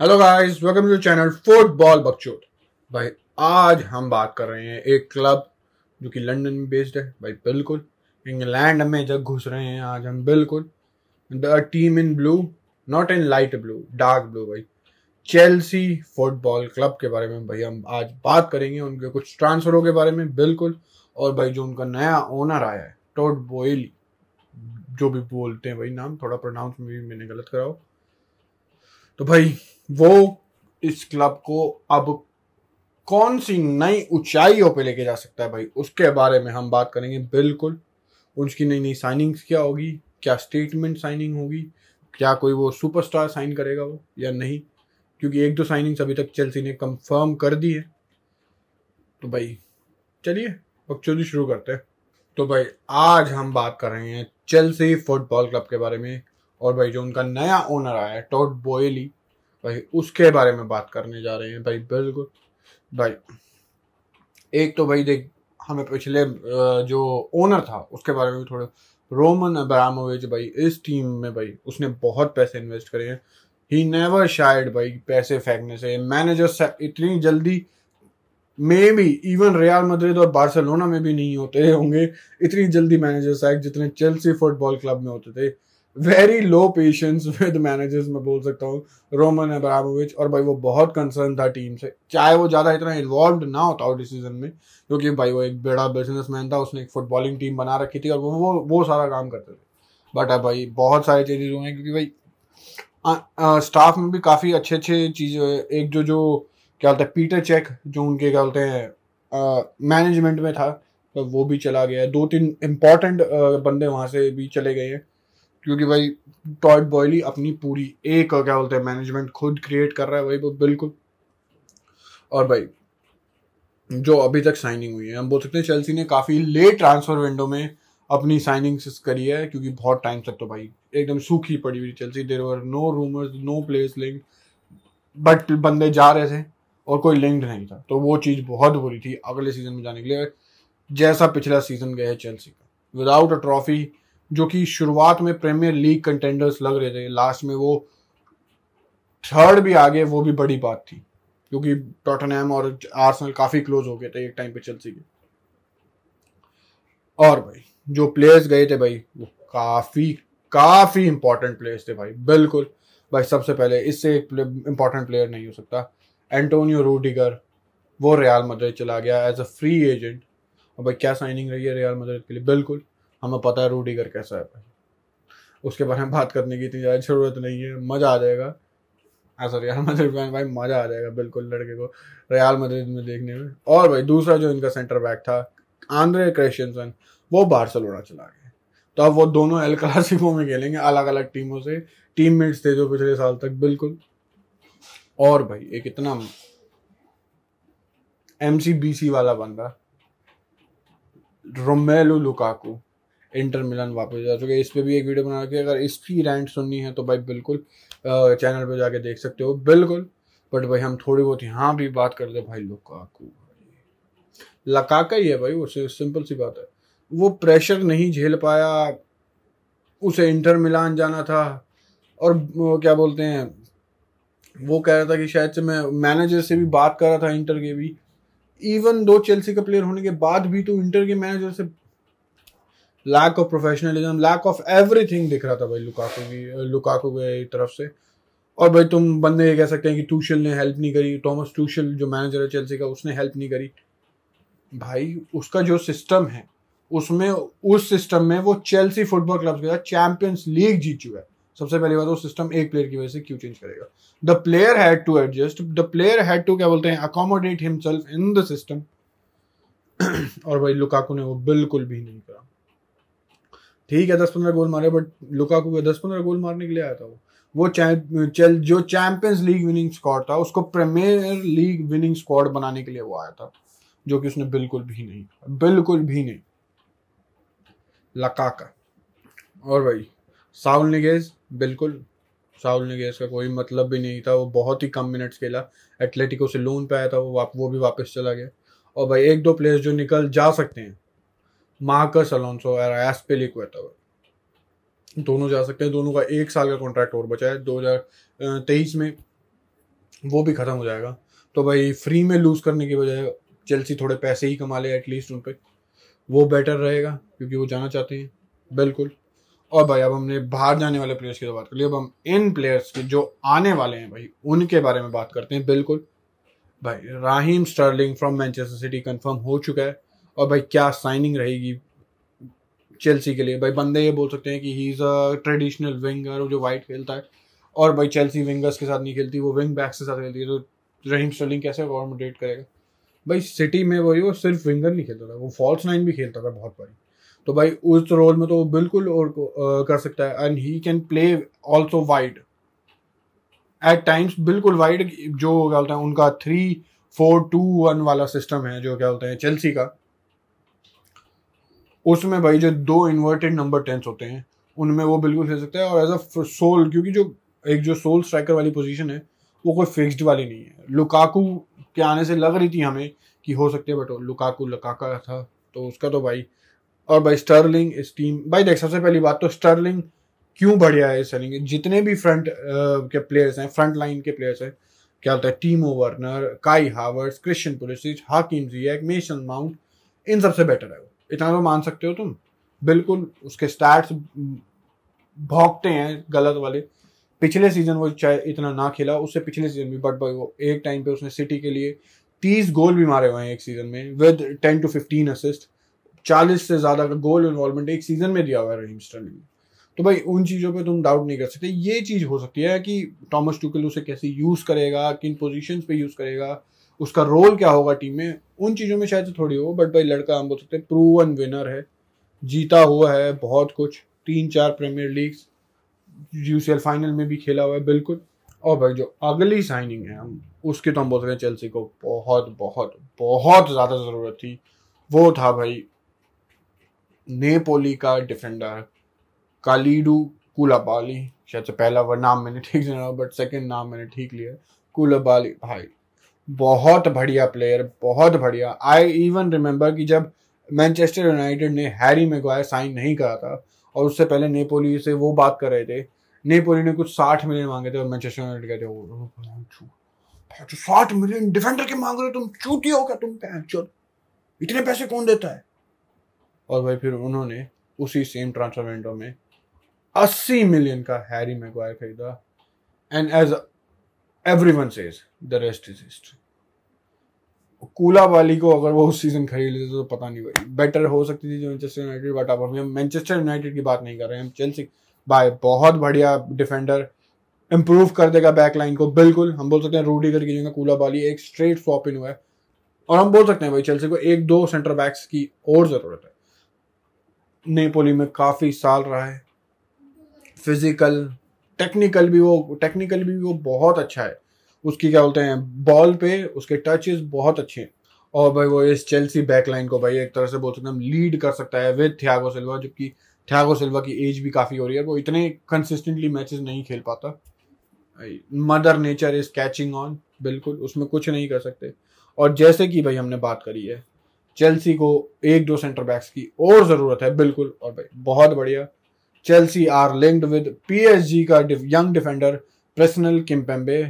Hello guys welcome to channel football बकचोद भाई, आज हम बात कर रहे हैं एक क्लब जो कि लंदन में बेस्ड है। भाई, बिल्कुल। इंग्लैंड में जब घुस रहे हैं आज हम, बिल्कुल। The team in blue not in light blue dark blue भाई। चेल्सी फुटबॉल क्लब के बारे में भाई हम आज बात करेंगे, उनके कुछ ट्रांसफरों के बारे में, बिल्कुल। और भाई, जो उनका नया ओनर आया है टोड बोयली जो भी बोलते हैं भाई, नाम थोड़ा प्रोनाउंस में भी मैंने गलत कराओ तो भाई वो इस क्लब को अब कौन सी नई ऊंचाइयों पे लेके जा सकता है भाई? उसके बारे में हम बात करेंगे। बिल्कुल। उसकी नई नई साइनिंग्स क्या होगी? क्या स्टेटमेंट साइनिंग होगी? क्या कोई वो सुपरस्टार साइन करेगा वो या नहीं? क्योंकि एक दो साइनिंग्स अभी तक चेल्सी ने कंफर्म कर दी है। तो भाई, चलिए बकचोदी शुरू करते हैं। तो भाई, आज हम बात कर रहे हैं चेल्सी फुटबॉल क्लब के बारे में। और भाई, जो उनका नया ओनर आया है टॉट बोयली भाई, उसके बारे में बात करने जा रहे हैं भाई, बिल्कुल। भाई, एक तो भाई देख, हमें पिछले जो ओनर था, उसके बारे में भी थोड़ा, रोमन अब्रामोविच भाई, इस टीम में भाई, उसने बहुत पैसे इन्वेस्ट करे हैं। ही नेवर शायद भाई, पैसे फेंकने से। मैनेजर इतनी जल्दी में भी इवन रियाल मद्रिद और बार्सिलोना में भी नहीं होते होंगे। इतनी जल्दी मैनेजर सैक जितने चेल्सी फुटबॉल क्लब में होते थे। Very low patience with managers मैं बोल सकता हूँ रोमन अब्रामोविच और भाई वो बहुत कंसर्न था टीम से। चाहे वो ज़्यादा इतना इन्वॉल्व ना होता हो डिसीज़न में, क्योंकि भाई वो एक बड़ा बिजनेसमैन था, उसने एक फुटबॉलिंग टीम बना रखी थी, और वो वो वो सारा काम करते थे। बट अब भाई बहुत सारे चेंजेस हुए हैं, क्योंकि भाई स्टाफ में भी काफ़ी अच्छे अच्छे चीज़ें एक जो जो, क्या बोलते हैं पीटर चेक जो उनके, क्या बोलते हैं मैनेजमेंट में था तो वो भी चला गया दो तीन इंपॉर्टेंट बंदे वहाँ से भी चले गए हैं। क्योंकि भाई टॉड बॉयली अपनी पूरी एक क्या बोलते हैं मैनेजमेंट खुद क्रिएट कर रहा है भाई वो, बिल्कुल। और भाई, जो अभी तक साइनिंग हुई है, हम बोल सकते हैं चेल्सी ने काफ़ी लेट ट्रांसफ़र विंडो में अपनी साइनिंग्स करी है, क्योंकि बहुत टाइम तक तो भाई, एकदम सूखी पड़ी हुई Chelsea there were no rumours no place link but बंदे जा रहे थे, और कोई लिंक्ड नहीं था। तो वो चीज़ बहुत बुरी थी अगले सीज़न में जाने के लिए, जैसा पिछला सीज़न गया है चेल्सी का। विदाउट अ ट्रॉफी जो कि शुरुआत में प्रीमियर लीग कंटेंडर्स लग रहे थे। लास्ट में वो थर्ड भी आ गए वो भी बड़ी बात थी। क्योंकि टॉटनहम और आर्सेनल काफ़ी क्लोज हो गए थे एक टाइम पे चेल्सी के। और भाई, जो प्लेयर्स गए थे भाई, वो काफ़ी काफ़ी इंपॉर्टेंट प्लेयर्स थे भाई। बिल्कुल। भाई, सबसे पहले इससे एक इंपॉर्टेंट प्लेयर नहीं हो सकता। एंटोनियो रूडिगर वो रियाल मद्रिद चला गया एज अ फ्री एजेंट और भाई, क्या साइनिंग रही है रियाल मद्रिद के लिए? बिल्कुल। हमें पता है रूडीगर कैसा है। भाई उसके बारे में बात करने की इतनी ज़्यादा ज़रूरत नहीं है, मज़ा आ जाएगा। ऐसा रियाल मद्रिद फ़ैन भाई मज़ा आ जाएगा, बिल्कुल, लड़के को। रियाल मद्रिद में देखने में। और भाई, दूसरा जो इनका सेंटर बैक था आंद्रे क्रिश्चियनसन वो बार्सलोना चला गया। तो अब वो दोनों एल क्लासिको में खेलेंगे अलग अलग टीमों से। टीम मेट्स थे जो पिछले साल तक, बिल्कुल। और भाई, एक इतना एम वाला बंदा रोमेलो लुकाकू इंटर मिलन वापस जा चुके हैं। इस पर भी एक वीडियो बना रखी है। अगर इसकी रैंट सुननी है तो भाई बिल्कुल चैनल पर जाके देख सकते हो। बिल्कुल। बट भाई हम थोड़ी बहुत यहाँ भी बात करते भाई लुकाकू लकाका ही है भाई, वो सिंपल सी बात है। वो प्रेशर नहीं झेल पाया। उसे इंटर मिलान जाना था। और क्या बोलते हैं, वो कह रहा था कि शायद से मैं मैनेजर से भी बात कर रहा था इंटर के भी। इवन दो चेल्सी का प्लेयर होने के बाद भी तो इंटर के मैनेजर से lack of professionalism lack of everything दिख रहा था भाई लुकाकू की लुकाकू की तरफ़ से। और भाई तुम बंदे ये कह सकते हैं कि टूशल ने हेल्प नहीं करी थॉमस टूशल जो मैनेजर है चेल्सी का, उसने हेल्प नहीं करी। भाई उसका जो सिस्टम है, उसमें, उस सिस्टम में वो चेल्सी फुटबॉल क्लब के साथ चैंपियंस लीग जीत चुका है। सबसे पहली बात वो सिस्टम एक प्लेयर की वजह से क्यों चेंज करेगा? The player had to adjust the player had to क्या बोलते हैं accommodate himself in the system और भाई लुकाकू ने वो बिल्कुल भी नहीं करा। ठीक है दस पंद्रह गोल मारे बट लुकाकू को दस पंद्रह गोल मारने के लिए आया था वो। वो चल, जो चैंपियंस लीग विनिंग स्क्वाड था, उसको प्रीमियर लीग विनिंग स्क्वाड बनाने के लिए वो आया था, जो कि उसने बिल्कुल भी नहीं, बिल्कुल भी नहीं। लकाका और भाई साउल निगेज बिल्कुल। साउल निगेज का कोई मतलब भी नहीं था, वो बहुत ही कम मिनट्स खेला। एथलेटिको से लोन पे आया था, वो वो भी वापस चला गया। और भाई, एक दो प्लेयर्स जो निकल जा सकते हैं मार्कस, अलोंसो और एस्पेलिक्वेटा दोनों जा सकते हैं। दोनों का एक साल का कॉन्ट्रैक्ट और बचा है। दो हज़ार तेईस में वो भी ख़त्म हो जाएगा। तो भाई फ्री में लूज़ करने की बजाय चेल्सी थोड़े पैसे ही कमा ले एटलीस्ट उन पर वो बेटर रहेगा, क्योंकि वो जाना चाहते हैं। बिल्कुल। और भाई, अब हमने बाहर जाने वाले प्लेयर्स की तो बात कर ली। अब हम इन प्लेयर्स के, जो आने वाले हैं भाई, उनके बारे में बात करते हैं। बिल्कुल। भाई, Raheem Sterling from Manchester City confirm हो चुका है। और भाई क्या साइनिंग रहेगी चेल्सी के लिए? भाई बंदे ये बोल सकते हैं कि he is a traditional winger जो वाइट खेलता है। और भाई चेल्सी विंगर्स के साथ नहीं खेलती वो विंग बैक्स के साथ खेलती है तो रहीम स्टर्लिंग कैसे अकोमोडेट करेगा? भाई सिटी में वही वो सिर्फ़ विंगर नहीं खेलता था वो फॉल्स नाइन भी खेलता था बहुत बारी। तो भाई उस रोल में तो वो बिल्कुल और आ, कर सकता है and he can play also wide at times बिल्कुल वाइड जो क्या बोलते हैं उनका थ्री फोर टू वन वाला सिस्टम है जो क्या बोलते हैं चेल्सी का। उसमें भाई जो दो इन्वर्टेड नंबर टेंस होते हैं, उनमें वो बिल्कुल खेल सकता है और एज अ सोल क्योंकि जो एक जो सोल स्ट्राइकर वाली पोजीशन है, वो कोई फिक्स्ड वाली नहीं है। लुकाकू के आने से लग रही थी हमें कि हो सकते हैं बट लुकाकू लुकाका था तो उसका तो भाई, और भाई स्टर्लिंग इस टीम भाई देख, सबसे पहली बात तो स्टर्लिंग क्यों बढ़िया है सेलिंग जितने भी फ्रंट के प्लेयर्स हैं फ्रंट लाइन के प्लेयर्स हैं, क्या होता है Timo Werner Kai Havertz Christian Pulisic Hakim Ziyech Mason mount इन सबसे बेटर है वो। इतना तो मान सकते हो तुम। बिल्कुल, उसके स्टैट्स भोगते हैं गलत वाले। पिछले सीज़न वो चाहे इतना ना खेला, उससे पिछले सीज़न भी बट भाई वो एक टाइम पे उसने सिटी के लिए तीस गोल भी मारे हुए हैं एक सीज़न में with ten to fifteen assist चालीस से ज़्यादा का गोल इन्वॉल्वमेंट एक सीज़न में दिया हुआ है रहीम स्टर्लिंग तो भाई, उन चीज़ों पे तुम डाउट नहीं कर सकते। ये चीज़ हो सकती है कि टॉमस टूकल उसे कैसे यूज़ करेगा, किन पोजीशंस पे यूज़ करेगा। उसका रोल क्या होगा टीम में? उन चीज़ों में शायद थोड़ी हो बट भाई लड़का हम बोल सकते हैं प्रूवन विनर है। जीता हुआ है बहुत कुछ। तीन चार प्रीमियर लीग्स यूसीएल फाइनल में भी खेला हुआ है, बिल्कुल। और भाई जो अगली साइनिंग है, हम उसकी तो हम बोल सकते हैं चेल्सी को बहुत बहुत बहुत ज़्यादा ज़रूरत थी। वो था भाई नेपोली का डिफेंडर कालीडू कुलाबाली शायद से पहला नाम मैंने ठीक से बट सेकंड नाम मैंने ठीक लिया। कुलाबाली भाई बहुत बढ़िया प्लेयर बहुत बढ़िया। आई इवन रिमेंबर कि जब मैनचेस्टर यूनाइटेड ने हैरी मेगवायर साइन नहीं करा था, और उससे पहले नेपोली से वो बात कर रहे थे नेपोली ने कुछ साठ मिलियन मांगे थे और मैनचेस्टर यूनाइटेड कहते साठ मिलियन डिफेंडर के मांग रहे हो, तुम चूती हो क्या? तुम इतने पैसे कौन देता है? और भाई, फिर उन्होंने उसी सेम ट्रांसफ़र विंडो में अस्सी मिलियन का हैरी मैगवायर खरीदा। And as everyone says the rest is history कूला वाली को अगर वो उस सीज़न खरीद लेते तो पता नहीं भाई। बेटर हो सकती थी जो मैनचेस्टर यूनाइटेड बट अब हम मैनचेस्टर यूनाइटेड की बात नहीं कर रहे हैं। हम चेल्सी बाय बहुत बढ़िया डिफेंडर इंप्रूव कर देगा बैक लाइन को। बिल्कुल, हम बोल सकते हैं रूडी करके जगह कूला बाली एक स्ट्रेट स्वॉप इन हुआ है। और हम बोल सकते हैं भाई चेल्सी को एक दो सेंटर बैक्स की और ज़रूरत है। नेपोली में काफ़ी साल रहा है। फ़िज़िकल टेक्निकल भी वो टेक्निकल भी वो बहुत अच्छा है। उसकी क्या बोलते हैं बॉल पे उसके टचेस बहुत अच्छे हैं। और भाई वो इस चेल्सी बैकलाइन को भाई एक तरह से बोल सकते हैं लीड कर सकता है विद थियागो सिल्वा जबकि थियागो सिल्वा की एज भी काफ़ी हो रही है। वो इतने कंसिस्टेंटली मैचेस नहीं खेल पाता। Mother nature is catching on बिल्कुल, उसमें कुछ नहीं कर सकते। और जैसे कि भाई हमने बात करी है चेल्सी को एक दो सेंटर बैक्स की और ज़रूरत है, बिल्कुल, और भाई, बहुत बढ़िया। Chelsea are linked with PSG का यंग डिफेंडर प्रेसनल किम्पेम्बे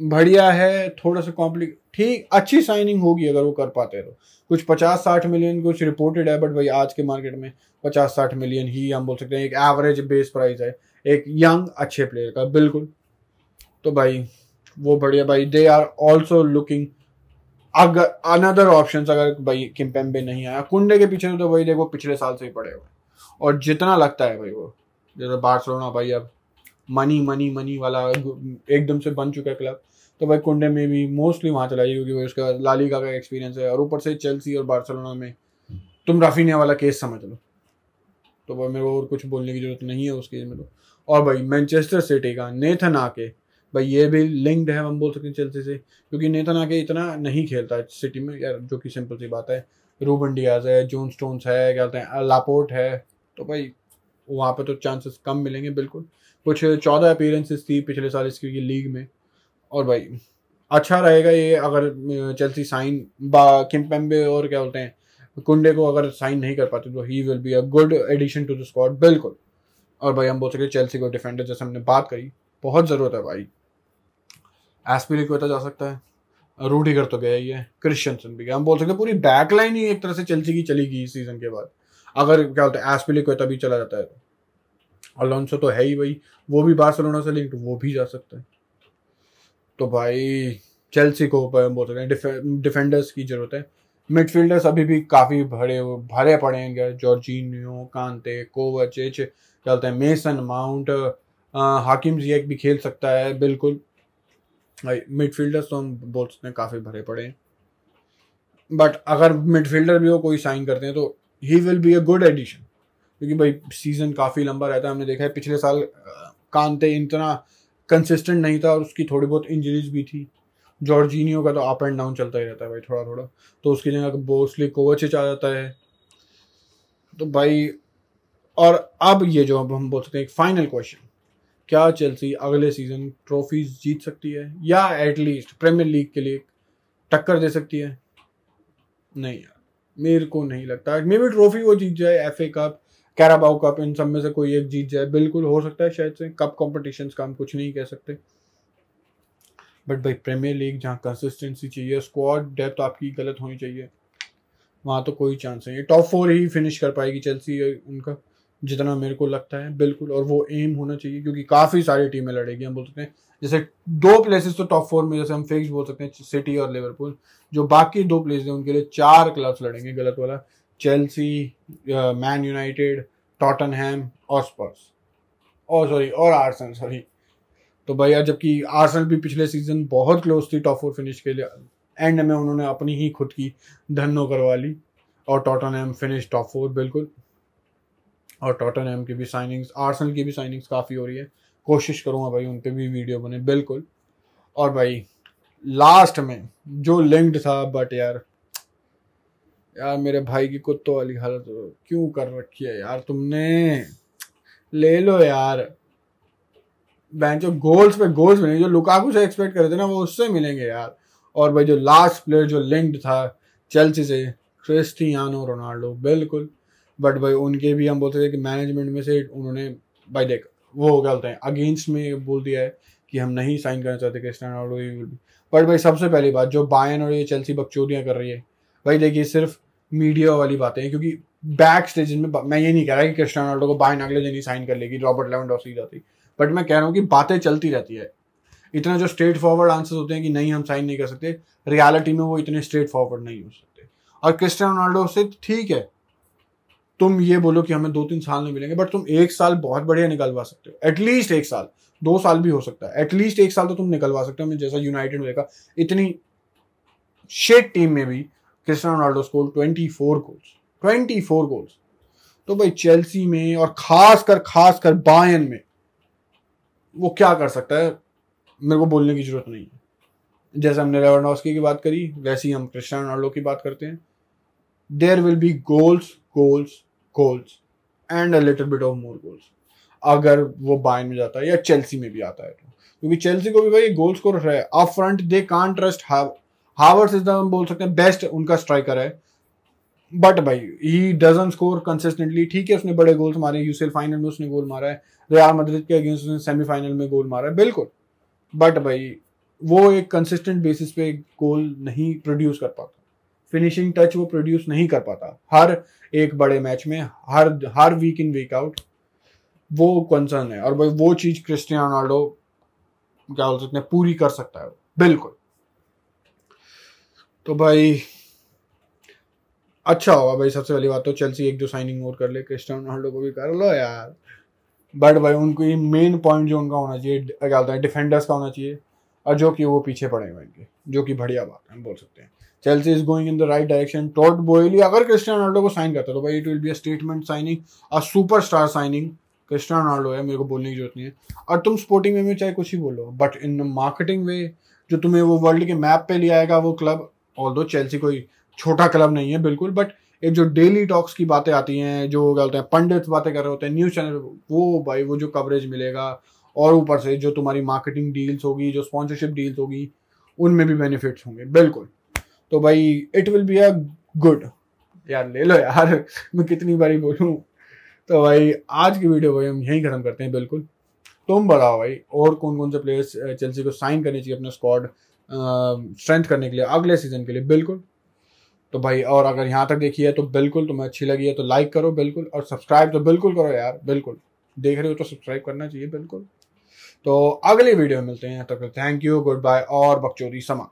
बढ़िया है, थोड़ा सा कॉम्प्लिक ठीक, अच्छी साइनिंग होगी अगर वो कर पाते तो। कुछ पचास साठ मिलियन कुछ रिपोर्टेड है बट भाई आज के मार्केट में पचास साठ मिलियन ही हम बोल सकते हैं, एक एवरेज बेस प्राइस है। एक यंग अच्छे प्लेयर का, बिल्कुल। तो भाई, वो बढ़िया, भाई दे आर ऑल्सो लुकिंग अगर अनदर ऑप्शन अगर भाई किम्पेम्बे नहीं आया। कुंडे के पीछे तो भाई देखो पिछले साल से ही पड़े हुए और जितना लगता है भाई वो। जैसे बार्सलोना भाई अब मनी मनी मनी वाला एकदम से बन चुका है क्लब तो भाई कुंडे में भी मोस्टली वहाँ चलाई क्योंकि भाई उसका लालिगा का एक्सपीरियंस है और ऊपर से चेल्सी और बार्सलोना में तुम राफीनिया वाला केस समझ लो। तो भाई मेरे को और कुछ बोलने की ज़रूरत नहीं है उस केस में तो। और भाई मैनचेस्टर सिटी का नेथन आके भाई ये भी लिंक्ड है हम बोल सकते हैं चेल्सी से, क्योंकि नेथन आके इतना नहीं खेलता है सिटी में, यार जो कि सिंपल सी बात है। रूबन डियाज है जोन स्टोन्स है, क्या कहते हैं लापोर्ट है तो भाई, वहाँ पर तो चांसेस कम मिलेंगे बिल्कुल। कुछ चौदह अपीयरेंसेस थी पिछले साल इसकी लीग में। और भाई अच्छा रहेगा ये अगर चेल्सी साइन बा किम्पेम्बे और क्या बोलते हैं कुंडे को अगर साइन नहीं कर पाते तो he will be a good addition to the squad बिल्कुल। और भाई, हम बोल सकते चेल्सी को डिफेंडर जैसे हमने बात करी, बहुत ज़रूरत है भाई। एस्पिलिक्वेटा जा सकता है। रूडीगर तो गया ही है क्रिश्चियनसन भी गया। हम बोल सकते पूरी बैक लाइन ही एक तरह से चेल्सी की चली गई सीज़न के बाद। अगर क्या बोलते हैं एस्पिलिक्वेटा तभी चला जाता है तो। अलोंसो तो है ही भाई वो भी बार्सिलोना से लिंक्ड वो भी जा सकता है। तो भाई चेल्सी को बोल सकते हैं डिफेंडर्स की ज़रूरत है। मिडफील्डर्स अभी भी काफ़ी भरे भरे पड़े हैं जॉर्जिनियो कांते कोवचिच क्या बोलते हैं मेसन माउंट हाकिम जियक भी खेल सकता है, बिल्कुल। भाई मिडफील्डर्स तो हम बोल सकते हैं काफ़ी भरे पड़े हैं। बट अगर मिडफील्डर भी हो, कोई साइन करते हैं तो he will be a good addition क्योंकि भाई सीज़न काफ़ी लंबा रहता है, हमने देखा है पिछले साल कांते इतना कंसिस्टेंट नहीं था और उसकी थोड़ी बहुत इंजरीज भी थी। जॉर्जीनियो का तो अप एंड डाउन चलता ही रहता है भाई थोड़ा थोड़ा तो उसकी जगह बोसली कोवचिच आ जाता है तो भाई, और अब ये जो अब हम बोल सकते हैं एक फाइनल क्वेश्चन क्या चेल्सी अगले सीज़न ट्रॉफीज जीत सकती है? या एटलीस्ट प्रीमियर लीग के लिए टक्कर दे सकती है? नहीं यार। मेरे को नहीं लगता। मे बी ट्रॉफी वो जीत जाए F A cup Carabao cup इन सब में से कोई एक जीत जाए। बिल्कुल हो सकता है शायद से। कप कॉम्पिटिशन का हम कुछ नहीं कह सकते। बट भाई प्रीमियर लीग जहाँ कंसिस्टेंसी चाहिए स्क्वाड डेप्थ आपकी गलत होनी चाहिए। वहाँ तो कोई चांस नहीं है। टॉप फोर ही फिनिश कर पाएगी चेल्सी उनका। जितना मेरे को लगता है, बिल्कुल, और वो एम होना चाहिए, क्योंकि काफ़ी सारी टीमें लड़ेगी, हम बोल सकते हैं। जैसे दो प्लेसेस तो टॉप फोर में, जैसे हम फिक्स बोल सकते हैं सिटी और लिवरपूल जो बाकी दो प्लेस हैं, उनके लिए चार क्लब्स लड़ेंगे, गलत वाला। चेल्सी मैन यूनाइटेड टॉटनहैम और स्पर्स और सॉरी और आर्सन सॉरी तो भैया जबकि आर्सन भी पिछले सीज़न बहुत क्लोज थी टॉप फोर फिनिश के लिए एंड में उन्होंने अपनी ही खुद की धनो करवा ली, और टॉटनहैम फिनिश टॉप फोर बिल्कुल। और टॉटनहैम की भी साइनिंग्स आर्सन की भी साइनिंग्स काफ़ी हो रही है। कोशिश करूँगा भाई उन पर भी वीडियो बने, बिल्कुल। और भाई लास्ट में, जो लिंक्ड था बट यार यार मेरे भाई की कुत्तों वाली हालत क्यों कर रखी है यार तुमने? ले लो यार। बैंक गोल्स पे गोल्स मिलेंगे, जो लुकाकू से एक्सपेक्ट कर थे ना, वो उससे मिलेंगे यार। और भाई, जो लास्ट प्लेयर जो लिंक्ड था चेल्सी से क्रिस्टियानो रोनाल्डो बिल्कुल। बट भाई उनके भी हम बोलते थे कि मैनेजमेंट में से उन्होंने, भाई देख, वो क्या बोलते हैं अगेंस्ट में बोल दिया है कि हम नहीं साइन करना चाहते क्रिस्टियानो रोनाल्डो बट भाई सबसे पहली बात, जो बायन और ये चेल्सी बकचोदियाँ कर रही है, भाई देखिए सिर्फ़ मीडिया वाली बातें हैं, क्योंकि बैक स्टेज में मैं ये नहीं कह रहा कि क्रिस्टियानो रोनाल्डो को बायन अगले दिन ही साइन कर लेगी रॉबर्ट लेवन लेवेंडोस्की जाती। बट मैं कह रहा हूँ कि बातें चलती रहती है। इतना जो स्ट्रेट फॉरवर्ड आंसर होते हैं कि नहीं हम साइन नहीं कर सकते रियलिटी में वो इतने स्ट्रेट फॉरवर्ड नहीं हो सकते। और क्रिस्टियानो रोनाल्डो से ठीक है तुम ये बोलो कि हमें दो तीन साल नहीं मिलेंगे बट तुम एक साल बहुत बढ़िया निकलवा सकते हो। एटलीस्ट एक साल, दो साल भी हो सकता है। एटलीस्ट एक साल तो तुम निकलवा सकते हो। जैसा यूनाइटेड देखा, इतनी शेट टीम में भी Cristiano Ronaldo score twenty four goals twenty four goals तो भाई चेल्सी में और खास कर खास कर बायन में, वो क्या कर सकता है? मेरे को बोलने की ज़रूरत नहीं है। जैसे हमने लेवरनॉस्की की बात करी, वैसे ही हम क्रिस्टियानो रोनाल्डो की बात करते हैं। There will be goals goals goals and a little bit of more goals अगर वो बायन में जाता है या चेल्सी में भी आता है तो। क्योंकि चेल्सी को भी भाई गोल स्कोर है। Up front they can trust Havertz is the बोल सकते हैं बेस्ट उनका स्ट्राइकर है। बट भाई ही डजन स्कोर कंसिस्टेंटली ठीक है, उसने बड़े गोल्स मारे यूसीएल फाइनल में उसने गोल मारा है। रियाल मद्रिद के अगेंस्ट उसने सेमीफाइनल में गोल मारा है। बिल्कुल। बट भाई, वो एक कंसिस्टेंट बेसिस पे गोल नहीं प्रोड्यूस कर पाता। फिनिशिंग टच वो प्रोड्यूस नहीं कर पाता। हर एक बड़े मैच में, हर हर वीक इन वीक आउट वो कंसर्न है। और भाई वो चीज़ क्रिस्टियानो रोनाल्डो क्या बोल सकते हैं, पूरी कर सकता है बिल्कुल। तो भाई अच्छा होगा भाई, सबसे पहली बात तो चेल्सी एक दो साइनिंग और कर ले। क्रिस्टियानो रोनाल्डो को भी कर लो यार। बट भाई, उनको ये मेन पॉइंट जो उनका होना चाहिए, क्या होता है डिफेंडर्स का होना चाहिए, और जो कि वो पीछे पड़े हुए इनके, जो कि बढ़िया बात है, हम बोल सकते हैं। Chelsea is going in the right direction Todd Boehly अगर क्रिस्टियानो रोनाल्डो को साइन करता तो भाई it will be a statement signing a superstar signing Cristiano Ronaldo है, मेरे को बोलने की ज़रूरत नहीं है। और तुम स्पोर्टिंग वे में चाहे कुछ ही बोलो बट इन मार्केटिंग वे जो तुम्हें वो वर्ल्ड के मैप पे ले आएगा वो क्लब ऑल दो चेल्सी कोई छोटा क्लब नहीं है, बिल्कुल बट एक जो डेली टॉक्स की बातें आती हैं, जो क्या होते हैं, पंडित बातें कर रहे होते हैं न्यूज़ चैनल वो भाई, वो जो कवरेज मिलेगा, और ऊपर से जो तुम्हारी मार्केटिंग डील्स होगी, जो स्पॉन्सरशिप डील्स होगी, उनमें भी बेनिफिट्स होंगे, बिल्कुल। तो भाई it will be a good यार, ले लो यार, मैं कितनी बारी बोलूँ। तो भाई, आज की वीडियो भाई, हम यहीं ख़त्म करते हैं, बिल्कुल। तुम बताओ भाई, और कौन कौन से प्लेयर्स चेल्सी को साइन करने चाहिए अपने स्क्वाड स्ट्रेंथ करने के लिए, अगले सीज़न के लिए, बिल्कुल। तो भाई, और अगर यहाँ तक देखी है तो बिल्कुल तुम्हें अच्छी लगी है तो लाइक करो, बिल्कुल। और सब्सक्राइब तो बिल्कुल करो यार, बिल्कुल। देख रहे हो तो सब्सक्राइब करना चाहिए, बिल्कुल। तो अगली वीडियो में मिलते हैं, तब तक थैंक यू गुड बाय और बकचोदी समा